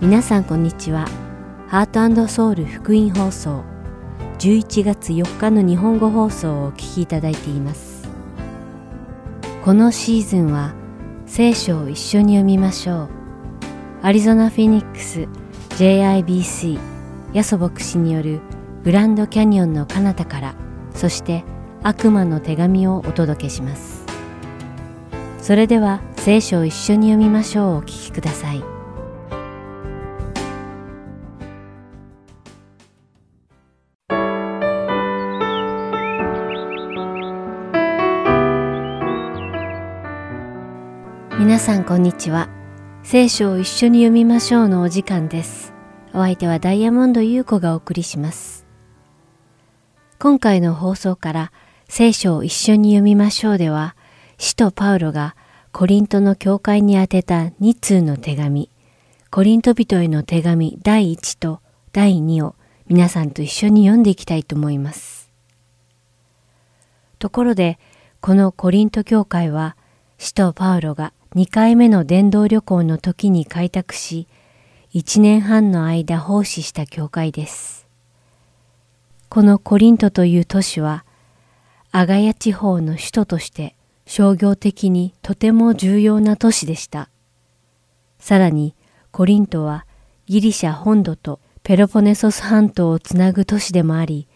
皆さんこんにちは。ハートソウル福音放送11月4日の日本語放送をお聞きいただいています。このシーズンは聖書を一緒に読みましょう。アリゾナ・フィニックス JIBC ヤソ牧師によるグランドキャニオンの彼方からそして悪魔の手紙をお届けします。それでは聖書を一緒に読みましょうお聞きください。さんこんにちは。聖書を一緒に読みましょうのお時間です。お相手はダイヤモンド優子がお送りします。今回の放送から聖書を一緒に読みましょうでは、使徒パウロがコリントの教会に宛てた2通の手紙、コリント人への手紙第1と第2を皆さんと一緒に読んでいきたいと思います。ところで、このコリント教会は、使徒パウロが2回目の伝道旅行の時に開拓し、1年半の間奉仕した教会です。このコリントという都市は、アガヤ地方の首都として商業的にとても重要な都市でした。さらに、コリントはギリシャ本土とペロポネソス半島をつなぐ都市でもあり、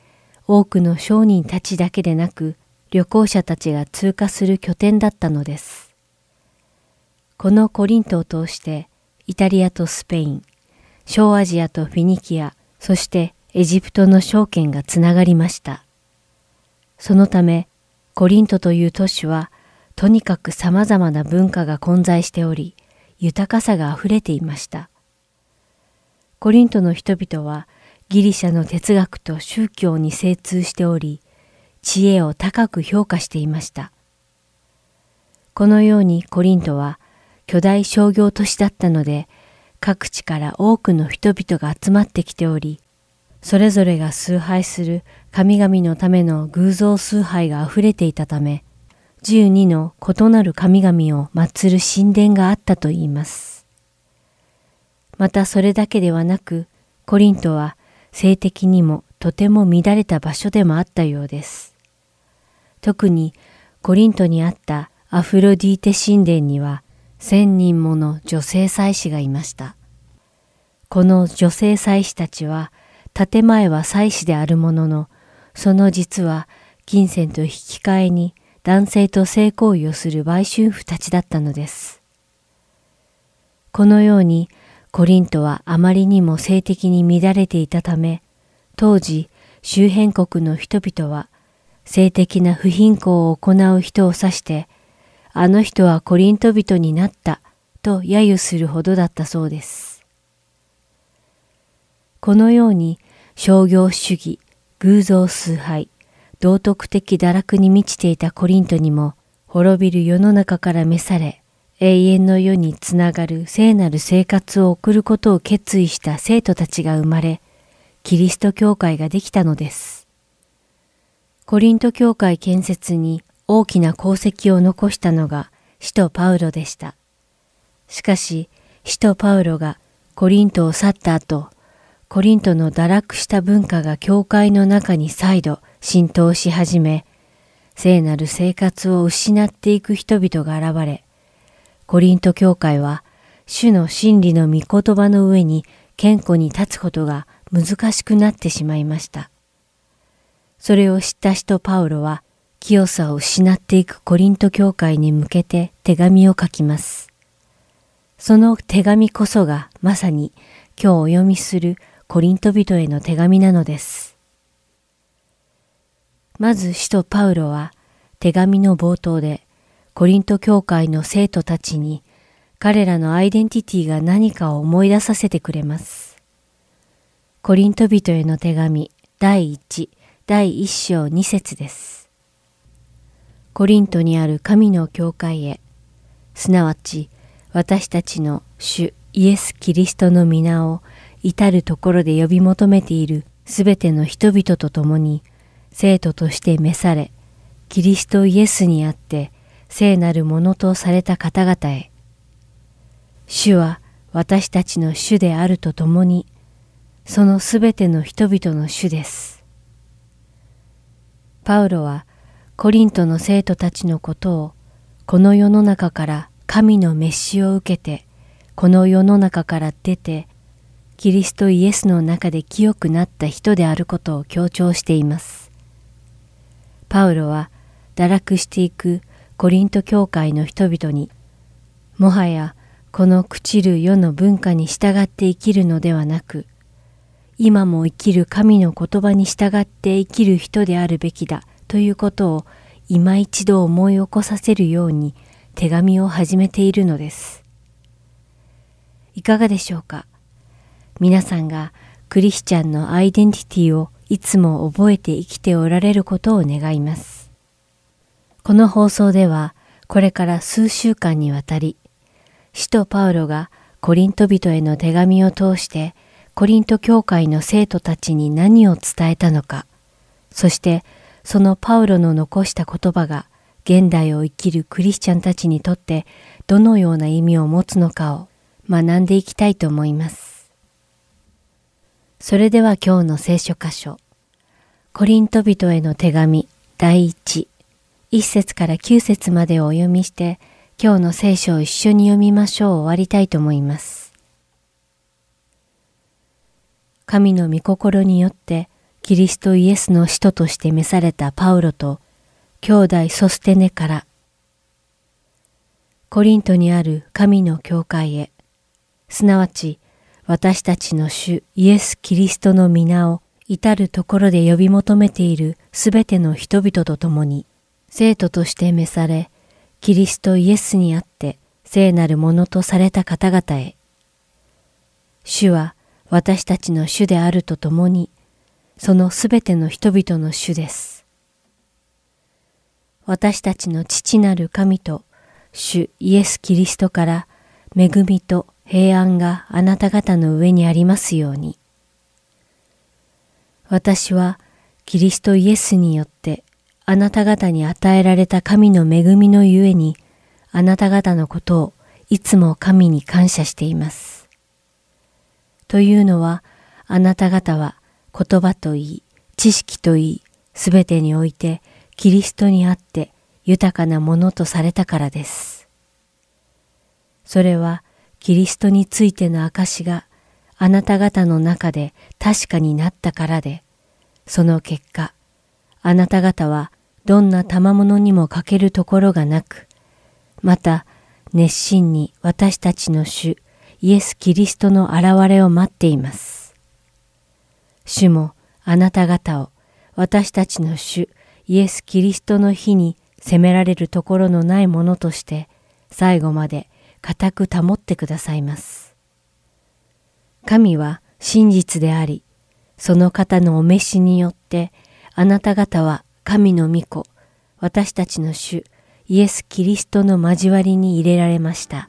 多くの商人たちだけでなく、旅行者たちが通過する拠点だったのです。このコリントを通して、イタリアとスペイン、小アジアとフィニキア、そしてエジプトの商圏がつながりました。そのため、コリントという都市は、とにかく様々な文化が混在しており、豊かさが溢れていました。コリントの人々は、ギリシャの哲学と宗教に精通しており、知恵を高く評価していました。このようにコリントは巨大商業都市だったので、各地から多くの人々が集まってきており、それぞれが崇拝する神々のための偶像崇拝が溢れていたため、12の異なる神々を祀る神殿があったといいます。またそれだけではなく、コリントは性的にもとても乱れた場所でもあったようです。特にコリントにあったアフロディーテ神殿には千人もの女性祭司がいました。この女性祭司たちは建前は祭司であるものの、その実は金銭と引き換えに男性と性行為をする売春婦たちだったのです。このようにコリントはあまりにも性的に乱れていたため、当時周辺国の人々は性的な不貧困を行う人を指して、あの人はコリント人になったと揶揄するほどだったそうです。このように商業主義、偶像崇拝、道徳的堕落に満ちていたコリントにも滅びる世の中から召され、永遠の世につながる聖なる生活を送ることを決意した生徒たちが生まれ、キリスト教会ができたのです。コリント教会建設に大きな功績を残したのが使徒パウロでした。しかし、使徒パウロがコリントを去った後、コリントの堕落した文化が教会の中に再度浸透し始め、聖なる生活を失っていく人々が現れ、コリント教会は主の真理の御言葉の上に健康に立つことが難しくなってしまいました。それを知った人パウロは、清さを失っていくコリント教会に向けて手紙を書きます。その手紙こそがまさに今日お読みするコリント人への手紙なのです。まず使徒パウロは手紙の冒頭でコリント教会の生徒たちに彼らのアイデンティティが何かを思い出させてくれます。コリント人への手紙第1第1章2節です。コリントにある神の教会へ、すなわち私たちの主イエス・キリストの皆を至るところで呼び求めているすべての人々と共に生徒として召され、キリストイエスにあって聖なるものとされた方々へ。主は私たちの主であるとともに、そのすべての人々の主です。パウロはコリントの生徒たちのことをこの世の中から神の召しを受けてこの世の中から出てキリストイエスの中で清くなった人であることを強調しています。パウロは堕落していくコリント教会の人々にもはやこの朽ちる世の文化に従って生きるのではなく今も生きる神の言葉に従って生きる人であるべきだということを今一度思い起こさせるように手紙を始めているのです。いかがでしょうか？皆さんがクリスチャンのアイデンティティをいつも覚えて生きておられることを願います。この放送ではこれから数週間にわたり、使徒パウロがコリント人への手紙を通してコリント教会の生徒たちに何を伝えたのか、そしてそのパウロの残した言葉が現代を生きるクリスチャンたちにとってどのような意味を持つのかを学んでいきたいと思います。それでは今日の聖書箇所、コリント人への手紙第一、一節から九節までをお読みして、今日の聖書を一緒に読みましょう終わりたいと思います。神の御心によってキリストイエスの使徒として召されたパウロと兄弟ソステネからコリントにある神の教会へ。すなわち私たちの主イエス・キリストの皆を至るところで呼び求めているすべての人々と共に生徒として召されキリストイエスにあって聖なるものとされた方々へ。主は私たちの主であるとともにそのすべての人々の主です。私たちの父なる神と主イエス・キリストから恵みと平安があなた方の上にありますように。私はキリストイエスによってあなた方に与えられた神の恵みのゆえにあなた方のことをいつも神に感謝しています。というのはあなた方は言葉といい、知識といい、すべてにおいてキリストにあって豊かなものとされたからです。それはキリストについての証があなた方の中で確かになったからで、その結果、あなた方はどんな賜物にも欠けるところがなく、また熱心に私たちの主イエス・キリストの現れを待っています。主もあなた方を私たちの主イエス・キリストの日に責められるところのないものとして最後まで固く保ってくださいます。神は真実であり、その方のお召しによってあなた方は神の御子、私たちの主イエス・キリストの交わりに入れられました。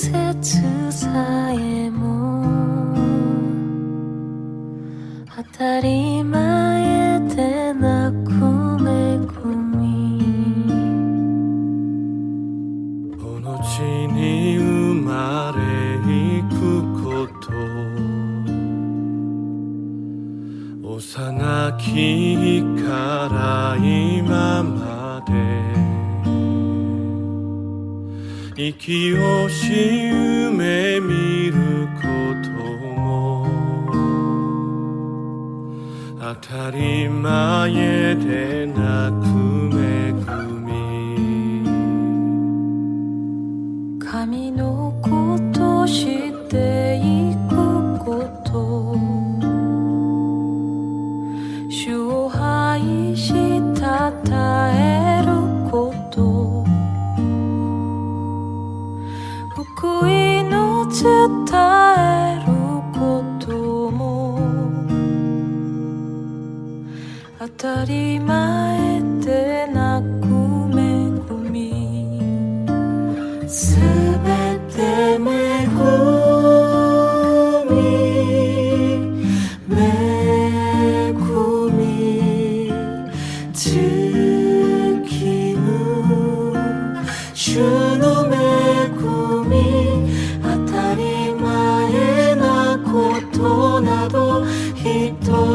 said to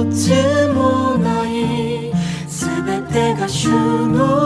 一つもない。全てが主の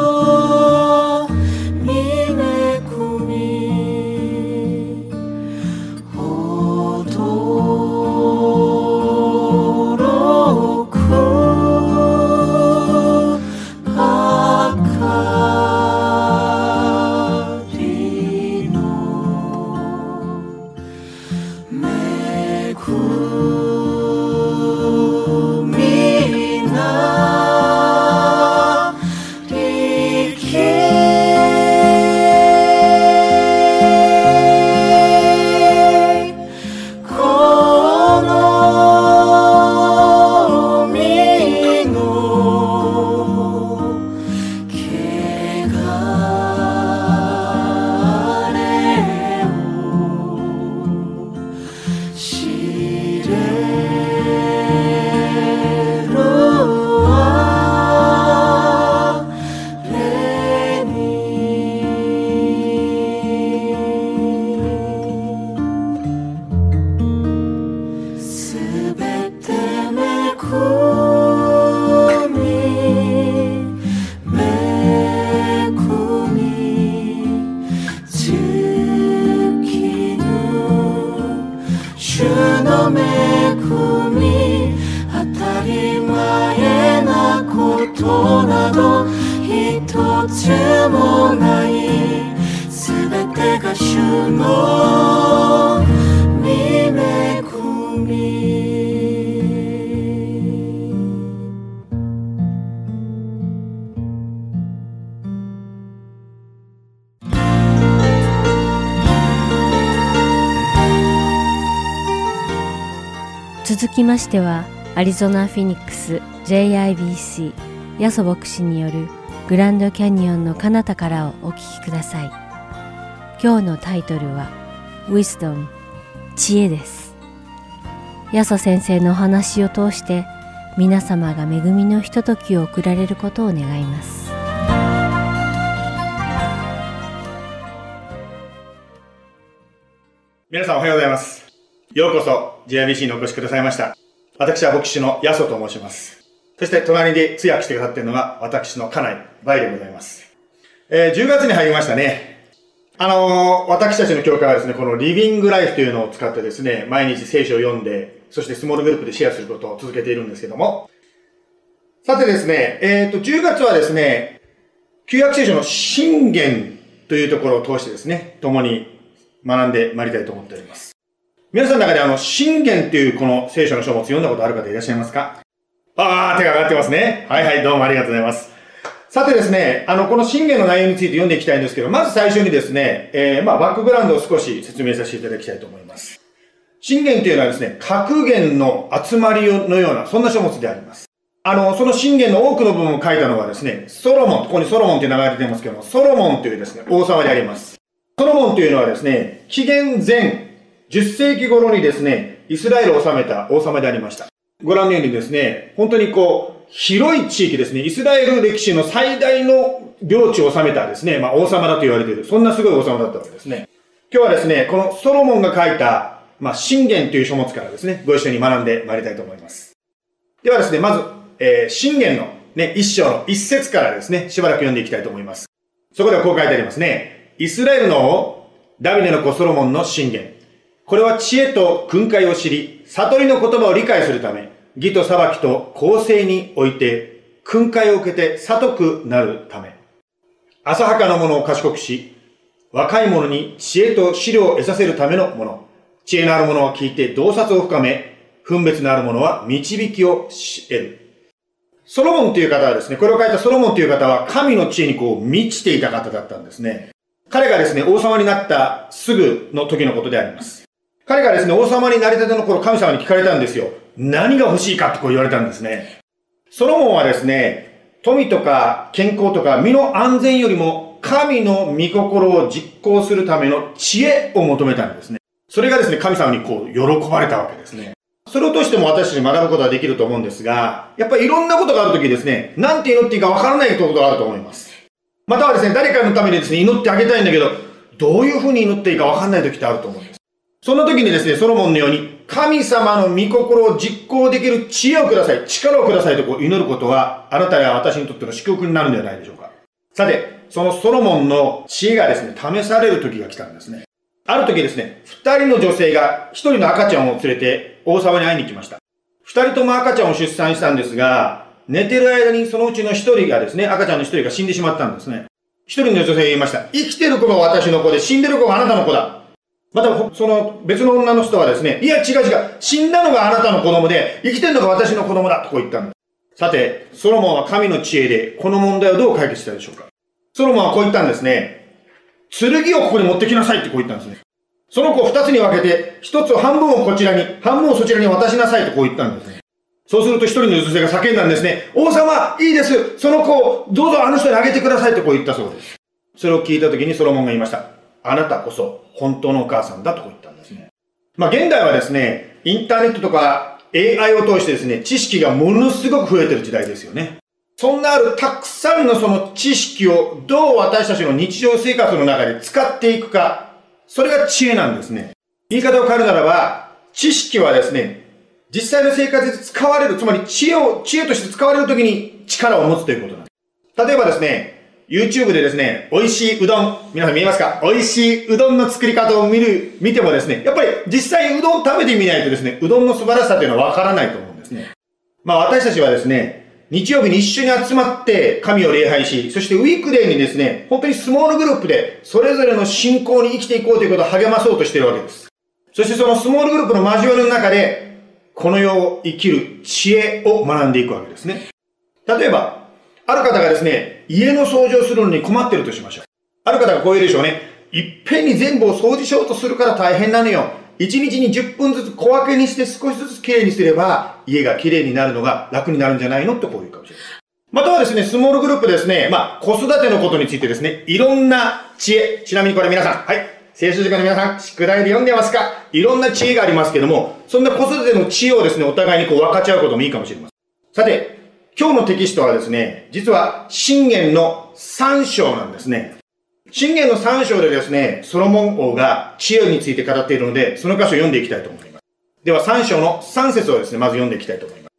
続きましてはアリゾナ・フィニックス JIBC ヤソ牧師によるグランドキャニオンの彼方からをお聞きください。今日のタイトルは Wisdom 知恵です。ヤソ先生のお話を通して皆様が恵みのひとときを送られることを願います。皆さんおはようございます。ようこそ。JIBC にお越しくださいました。私は牧師のヤソと申します。そして隣で通訳してくださっているのが私の家内、バイでございます。えー10月に入りましたね。あのー私たちの教会はですね、このリビングライフというのを使ってですね、毎日聖書を読んで、そしてスモールグループでシェアすることを続けているんですけども、さてですね、えっ、と、10月はですね、旧約聖書の信玄というところを通してですね、共に学んでまいりたいと思っております。皆さんの中であの、信玄っていうこの聖書の書物読んだことある方いらっしゃいますか？あー、手が上がってますね。はいはい、どうもありがとうございます。さてですね、あの、この信玄の内容について読んでいきたいんですけど、まず最初にですね、えー、まあ、バックグラウンドを少し説明させていただきたいと思います。信玄というのはですね、格言の集まりのような、そんな書物であります。あの、その信玄の多くの部分を書いたのはですね、ソロモン、ここにソロモンっていう名前が出てますけども、ソロモンというですね、王様であります。ソロモンというのはですね、紀元前10世紀頃にですね、イスラエルを治めた王様でありました。ご覧のようにですね、本当にこう、広い地域ですね、イスラエル歴史の最大の領地を治めたですね、まあ王様だと言われている、そんなすごい王様だったわけですね。今日はですね、このソロモンが書いた、まあ、信玄という書物からですね、ご一緒に学んでまいりたいと思います。ではですね、まず、えー、信玄のね、一章の一節からですね、しばらく読んでいきたいと思います。そこではこう書いてありますね。イスラエルの王、ダビデの子ソロモンの信玄。これは知恵と訓戒を知り、悟りの言葉を理解するため、義と裁きと公正において、訓戒を受けて悟くなるため。浅はかな者を賢くし、若い者に知恵と資料を得させるためのもの。知恵のある者は聞いて洞察を深め、分別のある者は導きを得る。ソロモンという方はですね、これを書いたソロモンという方は神の知恵にこう満ちていた方だったんですね。彼がですね、王様になったすぐの時のことであります。彼がですね、王様になりたての頃神様に聞かれたんですよ。何が欲しいかってこう言われたんですね。ソロモンはですね、富とか健康とか身の安全よりも神の御心を実行するための知恵を求めたんですね。それがですね、神様にこう喜ばれたわけですね。それを通しても私たちに学ぶことができると思うんですが、やっぱりいろんなことがあるときですね、なんて祈っていいかわからないことがあると思います。またはですね、誰かのためにですね、祈ってあげたいんだけど、どういうふうに祈っていいかわかんないときってあると思う。その時にですね、ソロモンのように、神様の御心を実行できる知恵をください、力をくださいとこう祈ることは、あなたや私にとっての祝福になるんではないでしょうか。さて、そのソロモンの知恵がですね、試される時が来たんですね。ある時ですね、二人の女性が一人の赤ちゃんを連れて王様に会いに来ました。二人とも赤ちゃんを出産したんですが、寝てる間にそのうちの一人がですね、赤ちゃんの一人が死んでしまったんですね。一人の女性が言いました。生きてる子が私の子で死んでる子があなたの子だ。また、その別の女の人はですね、いや違う違う、死んだのがあなたの子供で、生きてるのが私の子供だとこう言ったんです。さて、ソロモンは神の知恵で、この問題をどう解決したでしょうかソロモンはこう言ったんですね。剣をここに持ってきなさいってこう言ったんですね。その子を二つに分けて、一つを半分をこちらに、半分をそちらに渡しなさいとこう言ったんですね。そうすると一人の女性が叫んだんですね。王様、いいです。その子をどうぞあの人にあげてくださいとこう言ったそうです。それを聞いた時にソロモンが言いました。あなたこそ本当のお母さんだとこう言ったんですね。まあ現代はですね、インターネットとか AI を通してですね、知識がものすごく増えてる時代ですよね。そんなあるたくさんのその知識をどう私たちの日常生活の中で使っていくか、それが知恵なんですね。言い方を変えるならば、知識はですね、実際の生活で使われる、つまり知恵を、知恵として使われるときに力を持つということなんです。例えばですね、YouTube でですね、美味しいうどん、皆さん見えますか？美味しいうどんの作り方を見る、見てもですね、やっぱり実際うどん食べてみないとですね、うどんの素晴らしさというのはわからないと思うんですね。まあ私たちはですね、日曜日に一緒に集まって神を礼拝し、そしてウィークデーにですね、本当にスモールグループでそれぞれの信仰に生きていこうということを励まそうとしているわけです。そしてそのスモールグループの交わりの中で、この世を生きる知恵を学んでいくわけですね。例えば、ある方がですね、家の掃除をするのに困ってるとしましょう。ある方がこう言うでしょうね。いっぺんに全部を掃除しようとするから大変なのよ。一日に10分ずつ小分けにして少しずつきれいにすれば、家がきれいになるのが楽になるんじゃないのってこういうかもしれない。またはですね、スモールグループですね、まあ、子育てのことについてですね、いろんな知恵、ちなみにこれ皆さん、はい、聖書時間の皆さん、宿題で読んでますか？いろんな知恵がありますけども、そんな子育ての知恵をですね、お互いにこう分かち合うこともいいかもしれません。さて、今日のテキストはですね、実は信玄の3章なんですね。信玄の3章でですね、ソロモン王が知恵について語っているので、その箇所を読んでいきたいと思います。では3章の3節をですね、まず読んでいきたいと思います。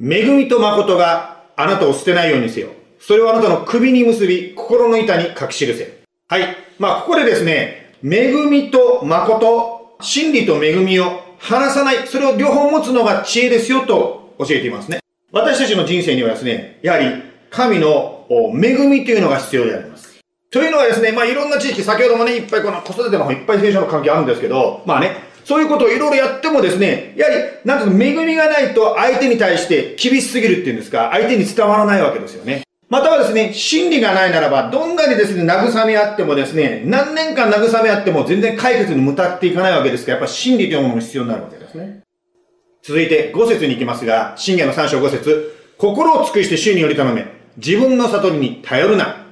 恵みと誠があなたを捨てないようにせよ。それをあなたの首に結び、心の板に書き記せ。はい。まあ、ここでですね、恵みと誠、真理と恵みを離さない、それを両方持つのが知恵ですよと教えていますね。私たちの人生にはですね、やはり神の恵みというのが必要であります。というのはですね、まあいろんな知識、先ほどもね、いっぱいこの子育ての方いっぱい聖書の関係あるんですけど、まあね、そういうことをいろいろやってもですね、やはり、なんて、恵みがないと相手に対して厳しすぎるっていうんですか、相手に伝わらないわけですよね。またはですね、真理がないならば、どんなにですね、慰め合ってもですね、何年間慰め合っても全然解決に向かっていかないわけですから、やっぱ真理というものが必要になるわけですね。続いて5節に行きますが、信玄の3章5節心を尽くして主により頼め、自分の悟りに頼るな。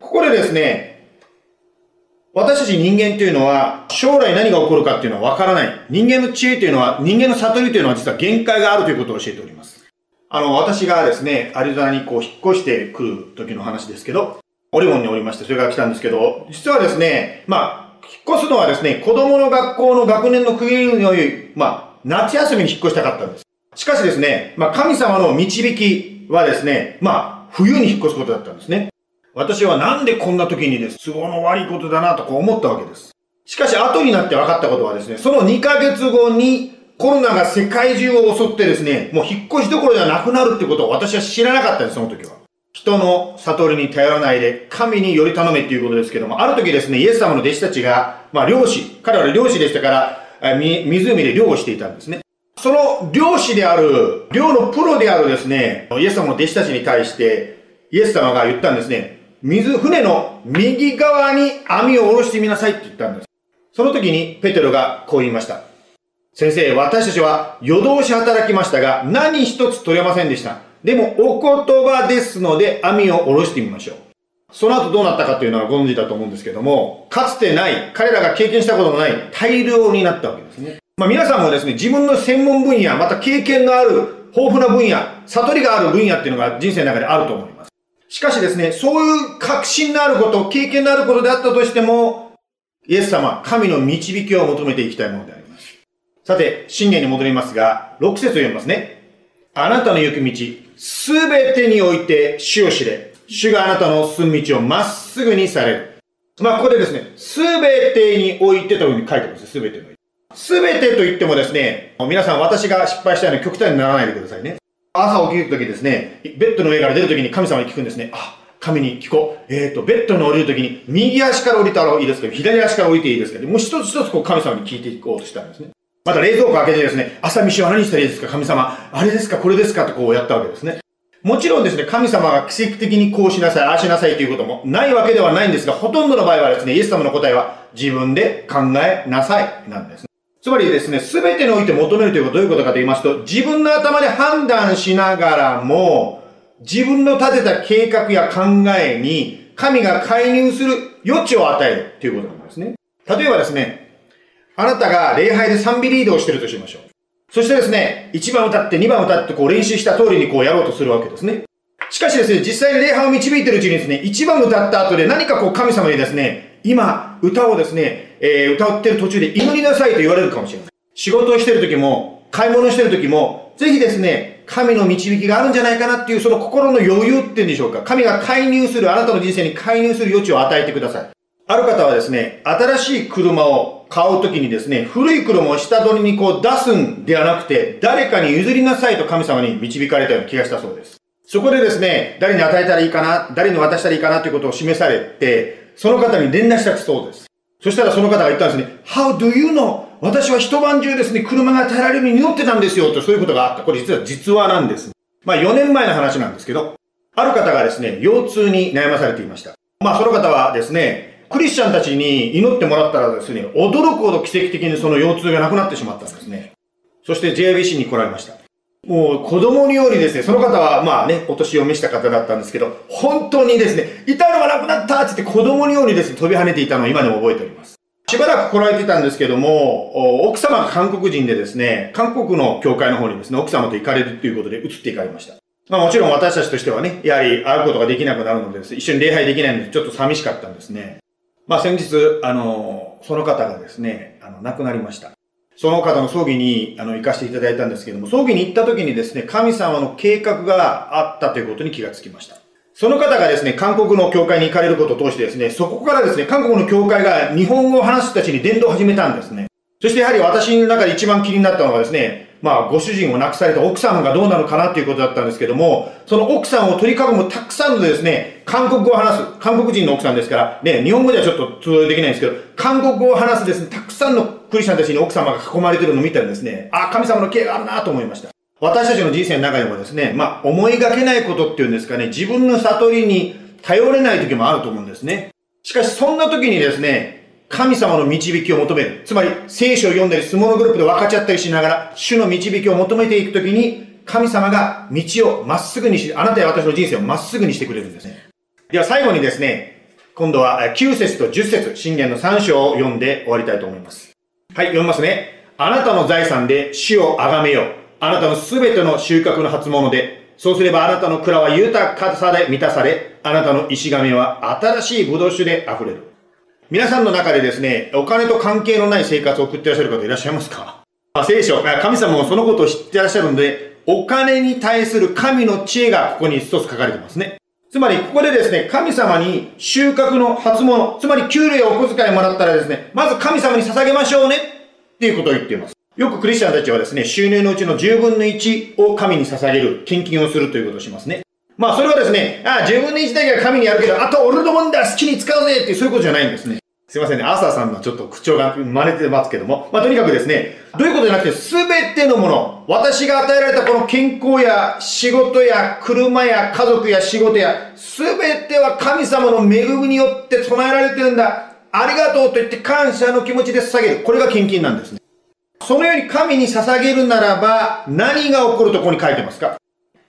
ここでですね、私たち人間というのは、将来何が起こるかっていうのはわからない。人間の知恵というのは、人間の悟りというのは実は限界があるということを教えております。あの、私がですね、アリゾナにこう引っ越してくる時の話ですけど、オレゴンにおりまして、それから来たんですけど、実はですね、まあ、引っ越すのはですね、子供の学校の学年の区切りにより、まあ、夏休みに引っ越したかったんです。しかしですね、まあ、神様の導きはですね、まあ、冬に引っ越すことだったんですね。私はなんでこんな時にです、都合の悪いことだなとこう思ったわけです。しかし後になって分かったことはですね、その2ヶ月後にコロナが世界中を襲ってですね、もう引っ越しどころじゃなくなるってことを私は知らなかったんです、その時は。人の悟りに頼らないで、神により頼めっていうことですけども、ある時ですね、イエス様の弟子たちが、まあ漁師、彼は漁師でしたから、湖で漁をしていたんですね。その漁師である、漁のプロであるですね、イエス様の弟子たちに対して、イエス様が言ったんですね、水、船の右側に網を下ろしてみなさいって言ったんです。その時にペテロがこう言いました。先生、私たちは夜通し働きましたが、何一つ取れませんでした。でも、お言葉ですので、網を下ろしてみましょう。その後どうなったかというのはご存知だと思うんですけども、かつてない、彼らが経験したことのない大量になったわけですね。まあ皆さんもですね、自分の専門分野、また経験のある豊富な分野、悟りがある分野っていうのが人生の中であると思います。しかしですね、そういう確信のあること、経験のあることであったとしても、イエス様、神の導きを求めていきたいものであります。さて、信玄に戻りますが、6節を読みますね。あなたの行く道、すべてにおいて主を知れ。主があなたの進む道をまっすぐにされる。まあ、ここでですね、すべてにおいてというふうに書いてます。すべてにおいて。すべてと言ってもですね、皆さん私が失敗したように極端にならないでくださいね。朝起きるときですね、ベッドの上から出るときに神様に聞くんですね。あ、神に聞こう。えっ、ー、と、ベッドに降りるときに、右足から降りたらいいですか左足から降りていいですかもう一つ一つこう神様に聞いていこうとしたんですね。また冷蔵庫開けてですね、朝飯は何したらいいですか？神様。あれですか？これですか？ってこうやったわけですね。もちろんですね、神様が奇跡的にこうしなさい、ああしなさいということもないわけではないんですが、ほとんどの場合はですね、イエス様の答えは自分で考えなさいなんですね。つまりですね、すべてにおいて求めるということはどういうことかと言いますと、自分の頭で判断しながらも、自分の立てた計画や考えに神が介入する余地を与えるということなんですね。例えばですね、あなたが礼拝で賛美リードをしてるとしましょう。そしてですね、1番歌って2番歌ってこう練習した通りにこうやろうとするわけですね。しかしですね、実際に礼拝を導いてるうちにですね、1番歌った後で何かこう神様にですね、今、歌をですね、えー、歌ってる途中で祈りなさいと言われるかもしれない。仕事をしてる時も、買い物してる時も、ぜひですね、神の導きがあるんじゃないかなっていうその心の余裕っていうんでしょうか。神が介入する、あなたの人生に介入する余地を与えてください。ある方はですね、新しい車を買うときにですね、古い車を下取りにこう出すんではなくて、誰かに譲りなさいと神様に導かれたような気がしたそうです。そこでですね、誰に与えたらいいかな、誰に渡したらいいかなということを示されて、その方に連絡したそうです。そしたらその方が言ったんですね、How do you know? 私は一晩中ですね、車が耐えられるに祈ってたんですよと、そういうことがあった。これ実は実話なんです。まあ4年前の話なんですけど、ある方がですね、腰痛に悩まされていました。まあその方はですね、クリスチャンたちに祈ってもらったらですね、驚くほど奇跡的にその腰痛がなくなってしまったんですね。そして JIBC に来られました。もう子供によりですね、その方はまあね、お年を召した方だったんですけど、本当にですね、痛いのがなくなったって言って子供によりですね、飛び跳ねていたのを今でも覚えております。しばらく来られてたんですけども、奥様が韓国人でですね、韓国の教会の方にですね、奥様と行かれるということで移って行かれました。まあもちろん私たちとしてはね、やはり会うことができなくなるのでです、ね、一緒に礼拝できないのでちょっと寂しかったんですね。まあ先日、あの、その方がですね、あの、亡くなりました。その方の葬儀に、あの、行かせていただいたんですけども、葬儀に行った時にですね、神様の計画があったということに気がつきました。その方がですね、韓国の教会に行かれることを通してですね、そこからですね、韓国の教会が日本語を話す人たちに伝道を始めたんですね。そしてやはり私の中で一番気になったのはですね、まあ、ご主人を亡くされた奥さんがどうなのかなっていうことだったんですけども、その奥さんを取り囲むたくさんのですね、韓国語を話す、韓国人の奥さんですから、ね、日本語ではちょっと通用できないんですけど、韓国語を話すですね、たくさんのクリスチャンたちに奥様が囲まれてるのを見たらですね、あ、神様の刑があるなと思いました。私たちの人生の中でもですね、まあ、思いがけないことっていうんですかね、自分の悟りに頼れない時もあると思うんですね。しかし、そんな時にですね、神様の導きを求める。つまり、聖書を読んだり、相撲のグループで分かち合ったりしながら、主の導きを求めていくときに、神様が道をまっすぐにし、あなたや私の人生をまっすぐにしてくれるんですね。では最後にですね、今度は9節と10節信玄の3章を読んで終わりたいと思います。はい、読みますね。あなたの財産で主をあがめよう。あなたのすべての収穫の初物で、そうすればあなたの蔵は豊かさで満たされ、あなたの石亀は新しい葡萄酒で溢れる。皆さんの中でですね、お金と関係のない生活を送ってらっしゃる方いらっしゃいますか？まあ聖書、神様もそのことを知ってらっしゃるので、お金に対する神の知恵がここに一つ書かれてますね。つまり、ここでですね、神様に収穫の初物、つまり給料やお小遣いもらったらですね、まず神様に捧げましょうねっていうことを言っています。よくクリスチャンたちはですね、収入のうちの10分の1を神に捧げる、献金をするということをしますね。まあ、それはですね、ああ、10分の1だけは神にやるけど、あと俺のもんだ好きに使うぜっていう、そういうことじゃないんですね。すいませんね、アサーさんのちょっと口調が真似てますけども、まあ、とにかくですね、どういうことじゃなくて、すべてのもの、私が与えられたこの健康や仕事や車や家族や仕事や、すべては神様の恵みによって備えられてるんだ。ありがとうと言って感謝の気持ちで捧げる。これが献金なんですね。そのように神に捧げるならば、何が起こるとここに書いてますか？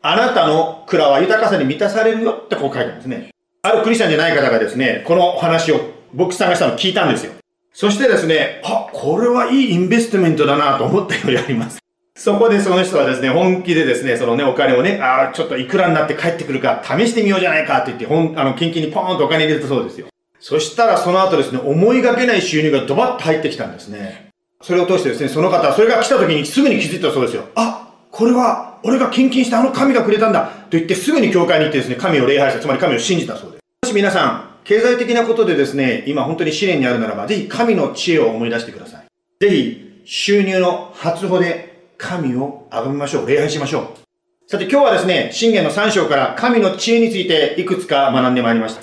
あなたの蔵は豊かさに満たされるよってこう書いてますね。あるクリスチャンじゃない方がですね、この話を僕さんがしたのを聞いたんですよ。そしてですね、あ、これはいいインベストメントだなと思ったよりあります。そこでその人はですね、本気でですね、そのね、お金をね、あーちょっといくらになって帰ってくるか試してみようじゃないかって言って、ほん、あの、献金にポーンとお金入れたそうですよ。そしたらその後ですね、思いがけない収入がドバッと入ってきたんですね。それを通してですね、その方はそれが来た時にすぐに気づいたそうですよ。あ、これは俺が献金したあの神がくれたんだと言ってすぐに教会に行ってですね、神を礼拝した、つまり神を信じたそうです。もし皆さん、経済的なことでですね、今本当に試練にあるならば、ぜひ神の知恵を思い出してください。ぜひ、収入の初歩で神を崇めましょう。礼拝しましょう。さて今日はですね、信玄の3章から神の知恵についていくつか学んでまいりました。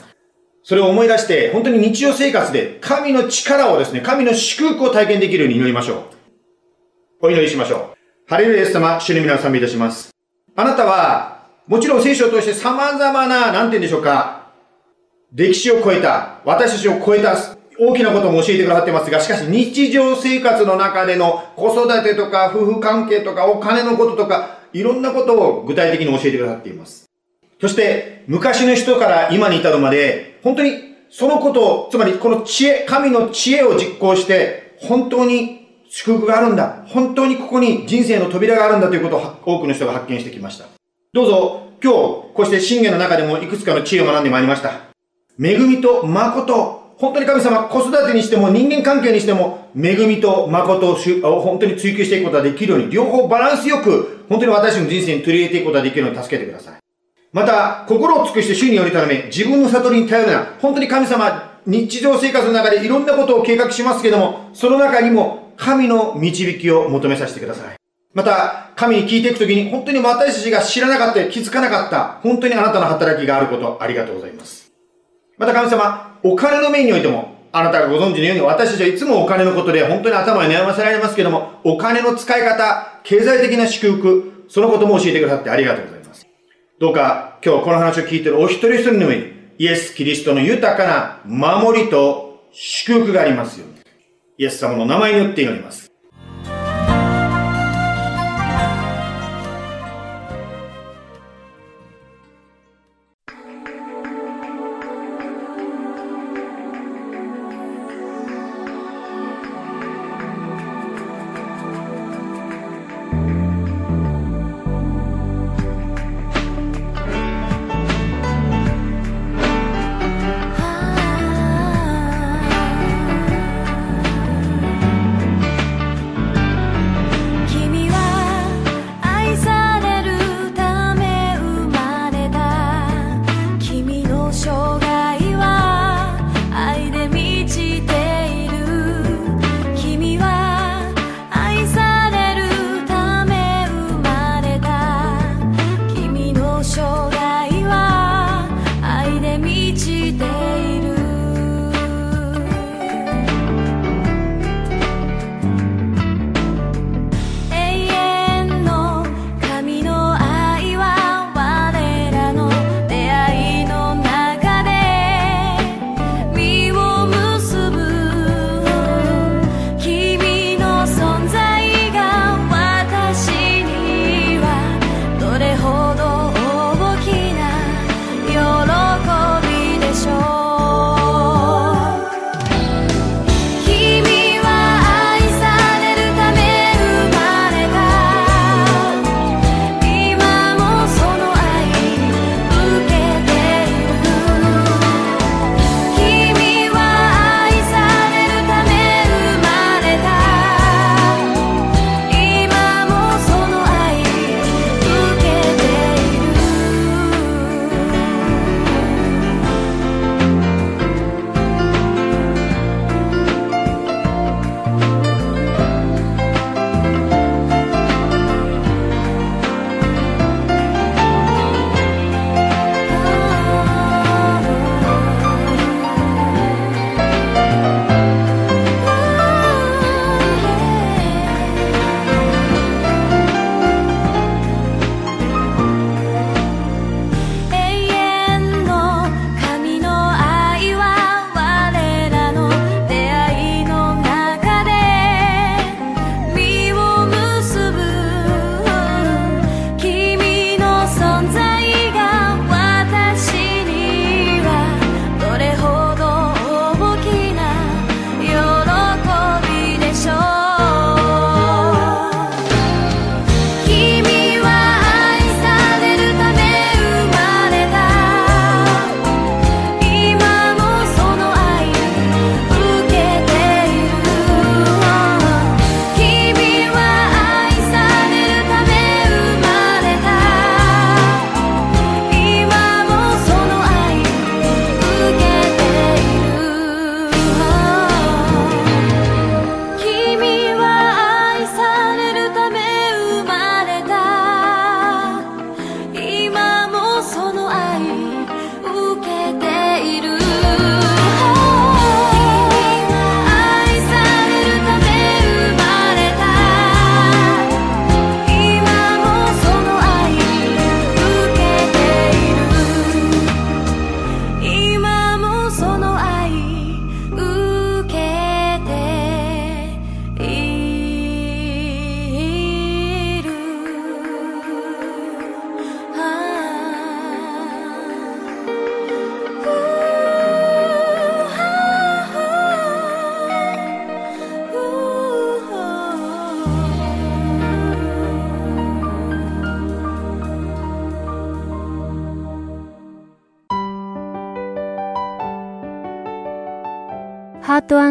それを思い出して、本当に日常生活で神の力をですね、神の祝福を体験できるように祈りましょう。お祈りしましょう。ハレルヤイエス様、主に皆を賛美いたします。あなたは、もちろん聖書を通して様々な、なんて言うんでしょうか、歴史を超えた、私たちを超えた大きなことも教えてくださってますが、しかし日常生活の中での子育てとか夫婦関係とかお金のこととか、いろんなことを具体的に教えてくださっています。そして、昔の人から今に至るまで、本当にそのことを、つまりこの知恵、神の知恵を実行して、本当に祝福があるんだ。本当にここに人生の扉があるんだということを多くの人が発見してきました。どうぞ、今日、こうして信玄の中でもいくつかの知恵を学んでまいりました。恵みと誠。本当に神様、子育てにしても人間関係にしても、恵みと誠を本当に追求していくことができるように、両方バランスよく、本当に私の人生に取り入れていくことができるように助けてください。また、心を尽くして主により頼め、自分の悟りに頼るな。本当に神様、日常生活の中でいろんなことを計画しますけども、その中にも神の導きを求めさせてください。また、神に聞いていくときに、本当に私たちが知らなかった、気づかなかった、本当にあなたの働きがあること、ありがとうございます。また神様、お金の面においても、あなたがご存知のように私たちはいつもお金のことで本当に頭に悩ませられますけども、お金の使い方、経済的な祝福、そのことも教えてくださってありがとうございます。どうか今日この話を聞いているお一人一人の上に、イエス・キリストの豊かな守りと祝福がありますように。イエス様の名前によって祈ります。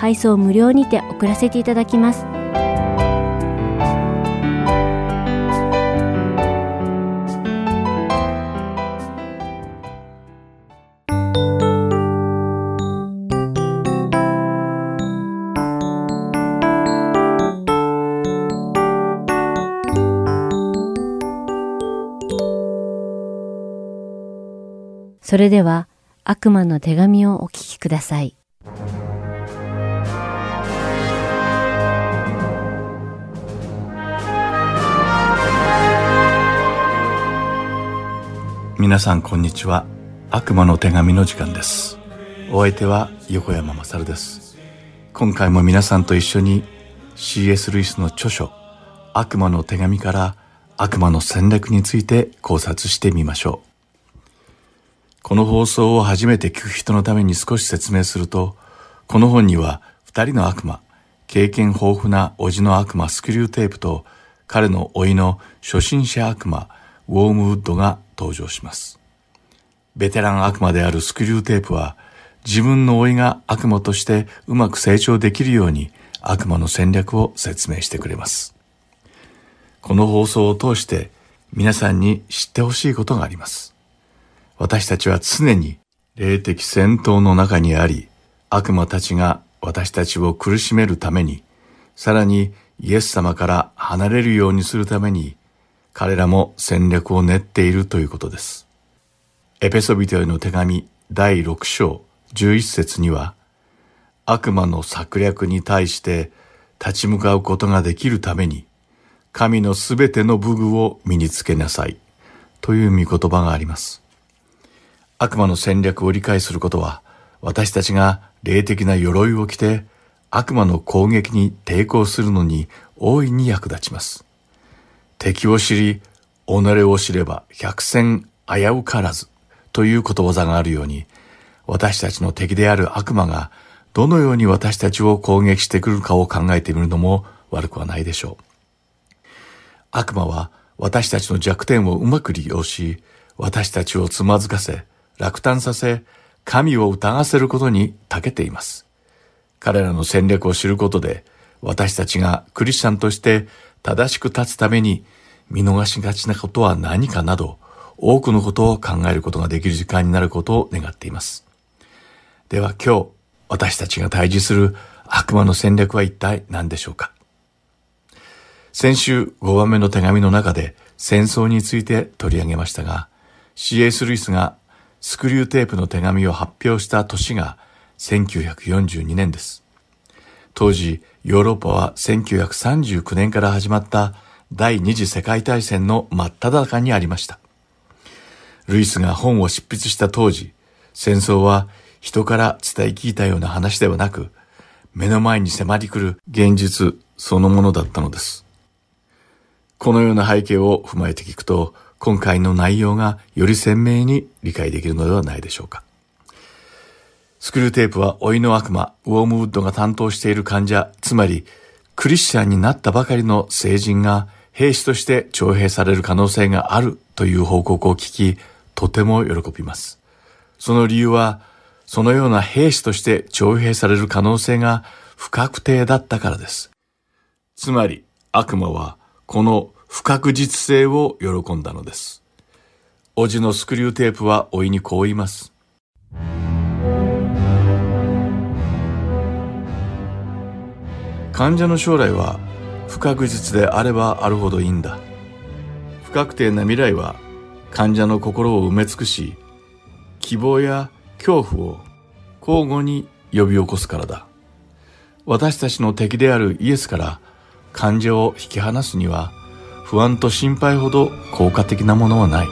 配送無料にて送らせていただきますそれでは悪魔の手紙をお聞きください。皆さんこんにちは。悪魔の手紙の時間です。お相手は横山まさるです。今回も皆さんと一緒に C.S. ルイスの著書悪魔の手紙から悪魔の戦略について考察してみましょう。この放送を初めて聞く人のために少し説明すると、この本には二人の悪魔、経験豊富な叔父の悪魔スクリューテープと彼の甥の初心者悪魔ウォームウッドが登場します。ベテラン悪魔であるスクリューテープは自分の甥が悪魔としてうまく成長できるように悪魔の戦略を説明してくれます。この放送を通して皆さんに知ってほしいことがあります。私たちは常に霊的戦闘の中にあり、悪魔たちが私たちを苦しめるために、さらにイエス様から離れるようにするために、彼らも戦略を練っているということです。エペソビトへの手紙第6章11節には、悪魔の策略に対して立ち向かうことができるために、神のすべての武具を身につけなさいという見言葉があります。悪魔の戦略を理解することは、私たちが霊的な鎧を着て悪魔の攻撃に抵抗するのに大いに役立ちます。敵を知り、己を知れば百戦危うからずということわざがあるように、私たちの敵である悪魔がどのように私たちを攻撃してくるかを考えてみるのも悪くはないでしょう。悪魔は私たちの弱点をうまく利用し、私たちをつまずかせ、落胆させ、神を疑わせることに長けています。彼らの戦略を知ることで、私たちがクリスチャンとして正しく立つために見逃しがちなことは何かなど、多くのことを考えることができる時間になることを願っています。では今日、私たちが対峙する悪魔の戦略は一体何でしょうか？先週5番目の手紙の中で戦争について取り上げましたが、C.S. ルイスがスクリューテープの手紙を発表した年が1942年です。当時、ヨーロッパは1939年から始まった第二次世界大戦の真っ只中にありました。ルイスが本を執筆した当時、戦争は人から伝え聞いたような話ではなく、目の前に迫り来る現実そのものだったのです。このような背景を踏まえて聞くと、今回の内容がより鮮明に理解できるのではないでしょうか。スクリューテープは老いの悪魔、ウォームウッドが担当している患者、つまりクリスチャンになったばかりの成人が兵士として徴兵される可能性があるという報告を聞き、とても喜びます。その理由は、そのような兵士として徴兵される可能性が不確定だったからです。つまり、悪魔はこの不確実性を喜んだのです。おじのスクリューテープはおいにこう言います。患者の将来は不確実であればあるほどいいんだ。不確定な未来は患者の心を埋め尽くし希望や恐怖を交互に呼び起こすからだ。私たちの敵であるイエスから患者を引き離すには不安と心配ほど効果的なものはない。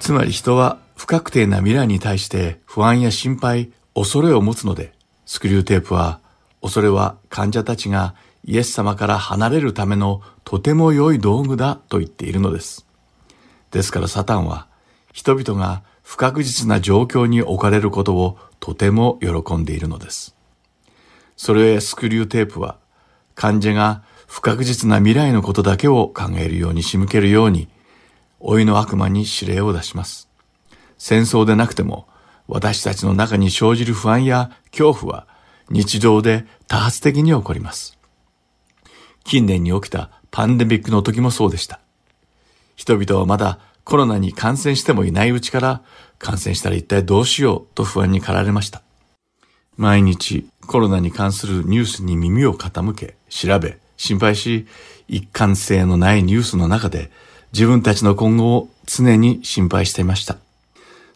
つまり人は不確定な未来に対して不安や心配、恐れを持つので、スクリューテープは、恐れは患者たちがイエス様から離れるためのとても良い道具だと言っているのです。ですからサタンは、人々が不確実な状況に置かれることをとても喜んでいるのです。それへスクリューテープは、患者が不確実な未来のことだけを考えるように仕向けるように、老いの悪魔に指令を出します。戦争でなくても、私たちの中に生じる不安や恐怖は日常で多発的に起こります。近年に起きたパンデミックの時もそうでした。人々はまだコロナに感染してもいないうちから感染したら一体どうしようと不安に駆られました。毎日コロナに関するニュースに耳を傾け、調べ、心配し、一貫性のないニュースの中で自分たちの今後を常に心配していました。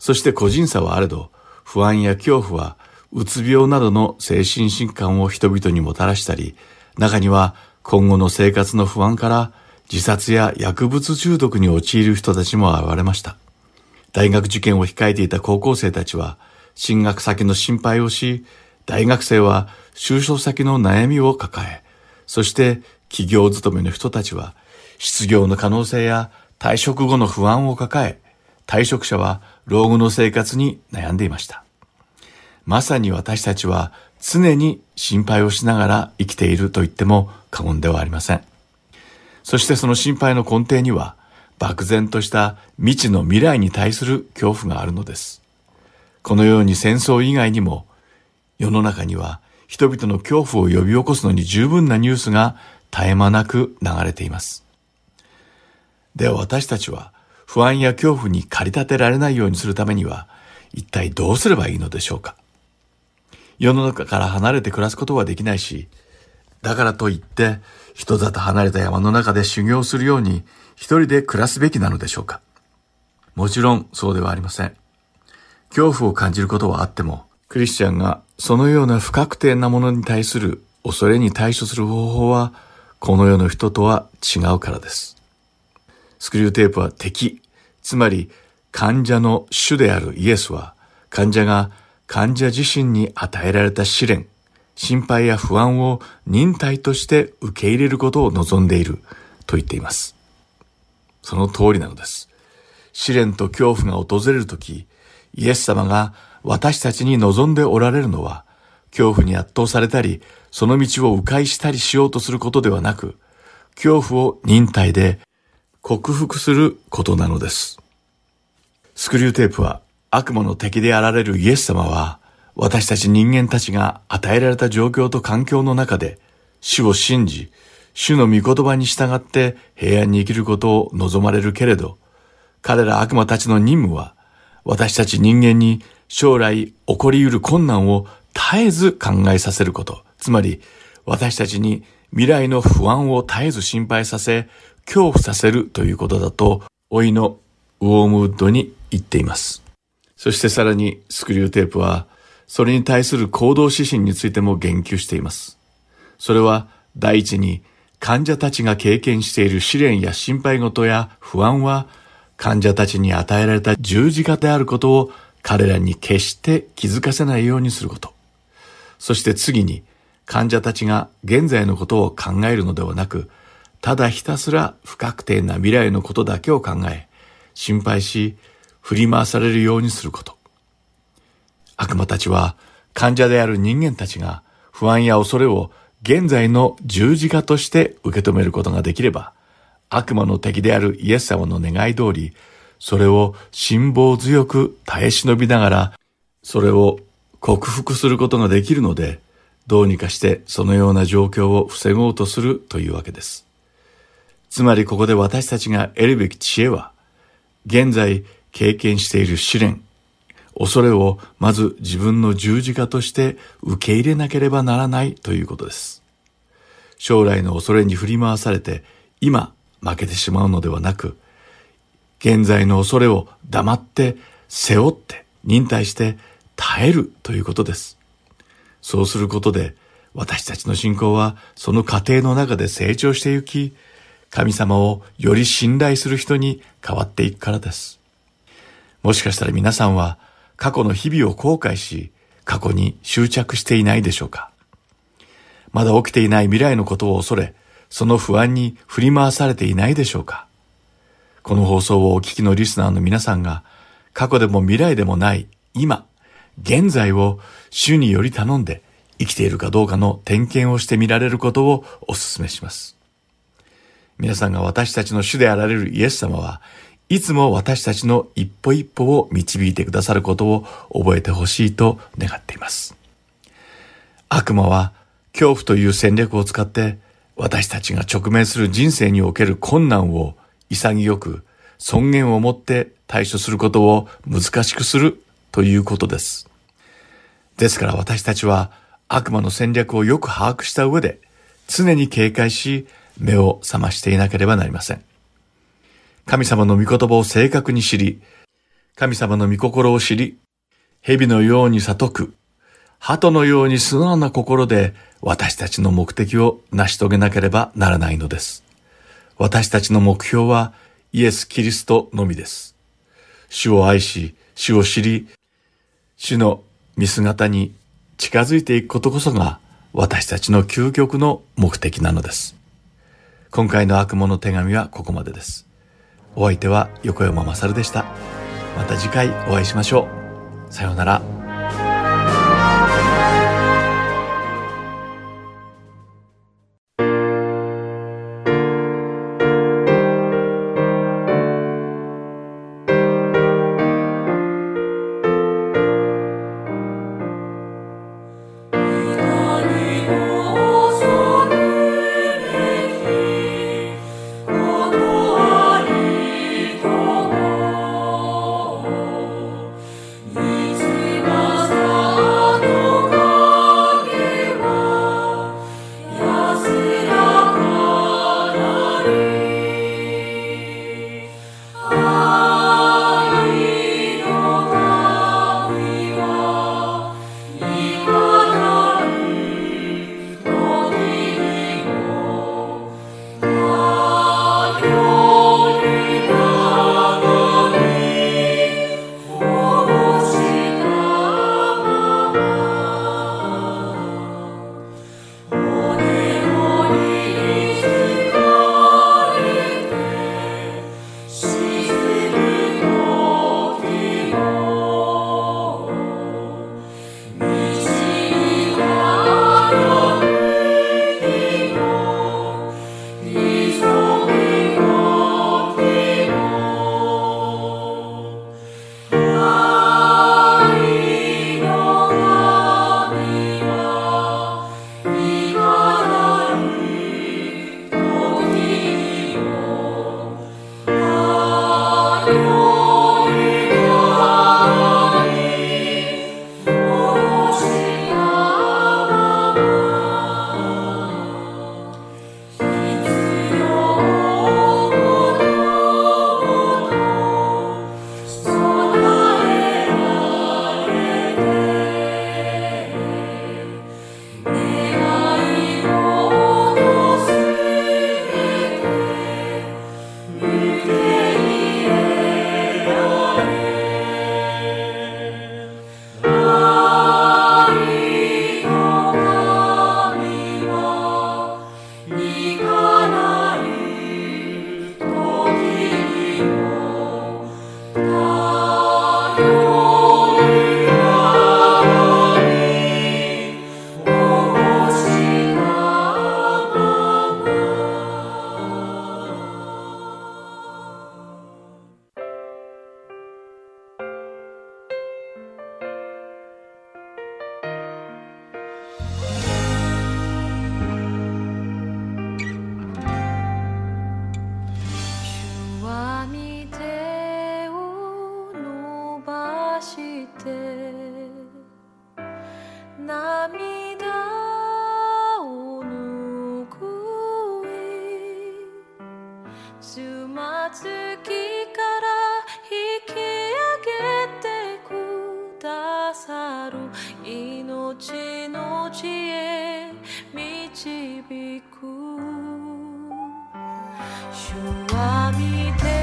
そして個人差はあれど、不安や恐怖は、うつ病などの精神疾患を人々にもたらしたり、中には今後の生活の不安から自殺や薬物中毒に陥る人たちも現れました。大学受験を控えていた高校生たちは、進学先の心配をし、大学生は就職先の悩みを抱え、そして企業勤めの人たちは失業の可能性や退職後の不安を抱え、退職者は老後の生活に悩んでいました。まさに私たちは常に心配をしながら生きていると言っても過言ではありません。そしてその心配の根底には漠然とした未知の未来に対する恐怖があるのです。このように戦争以外にも世の中には人々の恐怖を呼び起こすのに十分なニュースが絶え間なく流れています。では私たちは不安や恐怖に駆り立てられないようにするためには一体どうすればいいのでしょうか？世の中から離れて暮らすことはできないし、だからといって人里離れた山の中で修行するように一人で暮らすべきなのでしょうか？もちろんそうではありません。恐怖を感じることはあっても、クリスチャンがそのような不確定なものに対する恐れに対処する方法は、この世の人とは違うからです。スクリューテープは敵、つまり患者の主であるイエスは、患者が患者自身に与えられた試練、心配や不安を忍耐として受け入れることを望んでいると言っています。その通りなのです。試練と恐怖が訪れるとき、イエス様が私たちに望んでおられるのは、恐怖に圧倒されたり、その道を迂回したりしようとすることではなく、恐怖を忍耐で克服することなのです。スクリューテープは悪魔の敵であられるイエス様は私たち人間たちが与えられた状況と環境の中で主を信じ、主の御言葉に従って平安に生きることを望まれるけれど、彼ら悪魔たちの任務は私たち人間に将来起こり得る困難を絶えず考えさせること。つまり私たちに未来の不安を絶えず心配させ、恐怖させるということだと、老いのウォームウッドに言っています。そしてさらにスクリューテープは、それに対する行動指針についても言及しています。それは第一に患者たちが経験している試練や心配事や不安は患者たちに与えられた十字架であることを彼らに決して気づかせないようにすること。そして次に患者たちが現在のことを考えるのではなくただひたすら不確定な未来のことだけを考え、心配し、振り回されるようにすること。悪魔たちは患者である人間たちが不安や恐れを現在の十字架として受け止めることができれば、悪魔の敵であるイエス様の願い通り、それを辛抱強く耐え忍びながら、それを克服することができるので、どうにかしてそのような状況を防ごうとするというわけです。つまりここで私たちが得るべき知恵は、現在経験している試練、恐れをまず自分の十字架として受け入れなければならないということです。将来の恐れに振り回されて今負けてしまうのではなく、現在の恐れを黙って背負って忍耐して耐えるということです。そうすることで私たちの信仰はその過程の中で成長してゆき、神様をより信頼する人に変わっていくからです。もしかしたら皆さんは過去の日々を後悔し、過去に執着していないでしょうかまだ起きていない未来のことを恐れ、その不安に振り回されていないでしょうかこの放送をお聞きのリスナーの皆さんが、過去でも未来でもない今、現在を主により頼んで生きているかどうかの点検をしてみられることをお勧めします。皆さんが私たちの主であられるイエス様はいつも私たちの一歩一歩を導いてくださることを覚えてほしいと願っています。悪魔は恐怖という戦略を使って私たちが直面する人生における困難を潔く尊厳を持って対処することを難しくするということです。ですから私たちは悪魔の戦略をよく把握した上で常に警戒し目を覚ましていなければなりません。神様の御言葉を正確に知り、神様の御心を知り、蛇のように悟く、鳩のように素直な心で私たちの目的を成し遂げなければならないのです。私たちの目標はイエス・キリストのみです。主を愛し、主を知り、主の見姿に近づいていくことこそが私たちの究極の目的なのです。今回の悪魔の手紙はここまでです。お相手は横山まさるでした。また次回お会いしましょう。さようなら。導く。主は見て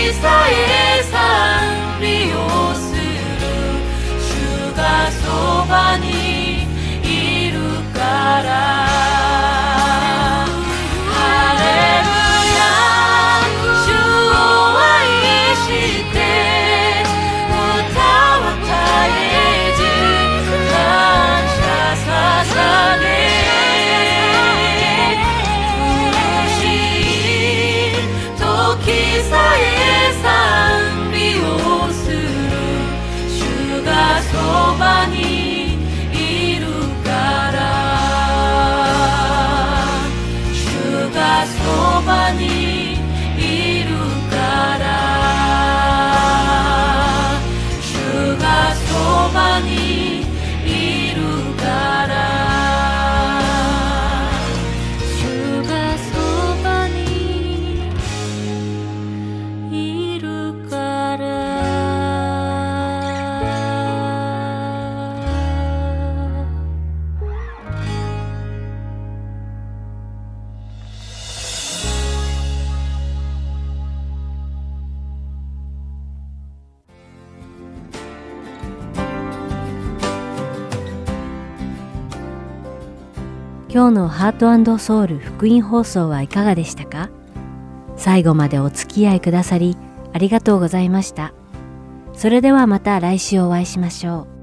Cristo está en. 今日のハートソウル福音放送はいかがでしたか？最後までお付き合いくださりありがとうございました。それではまた来週お会いしましょう。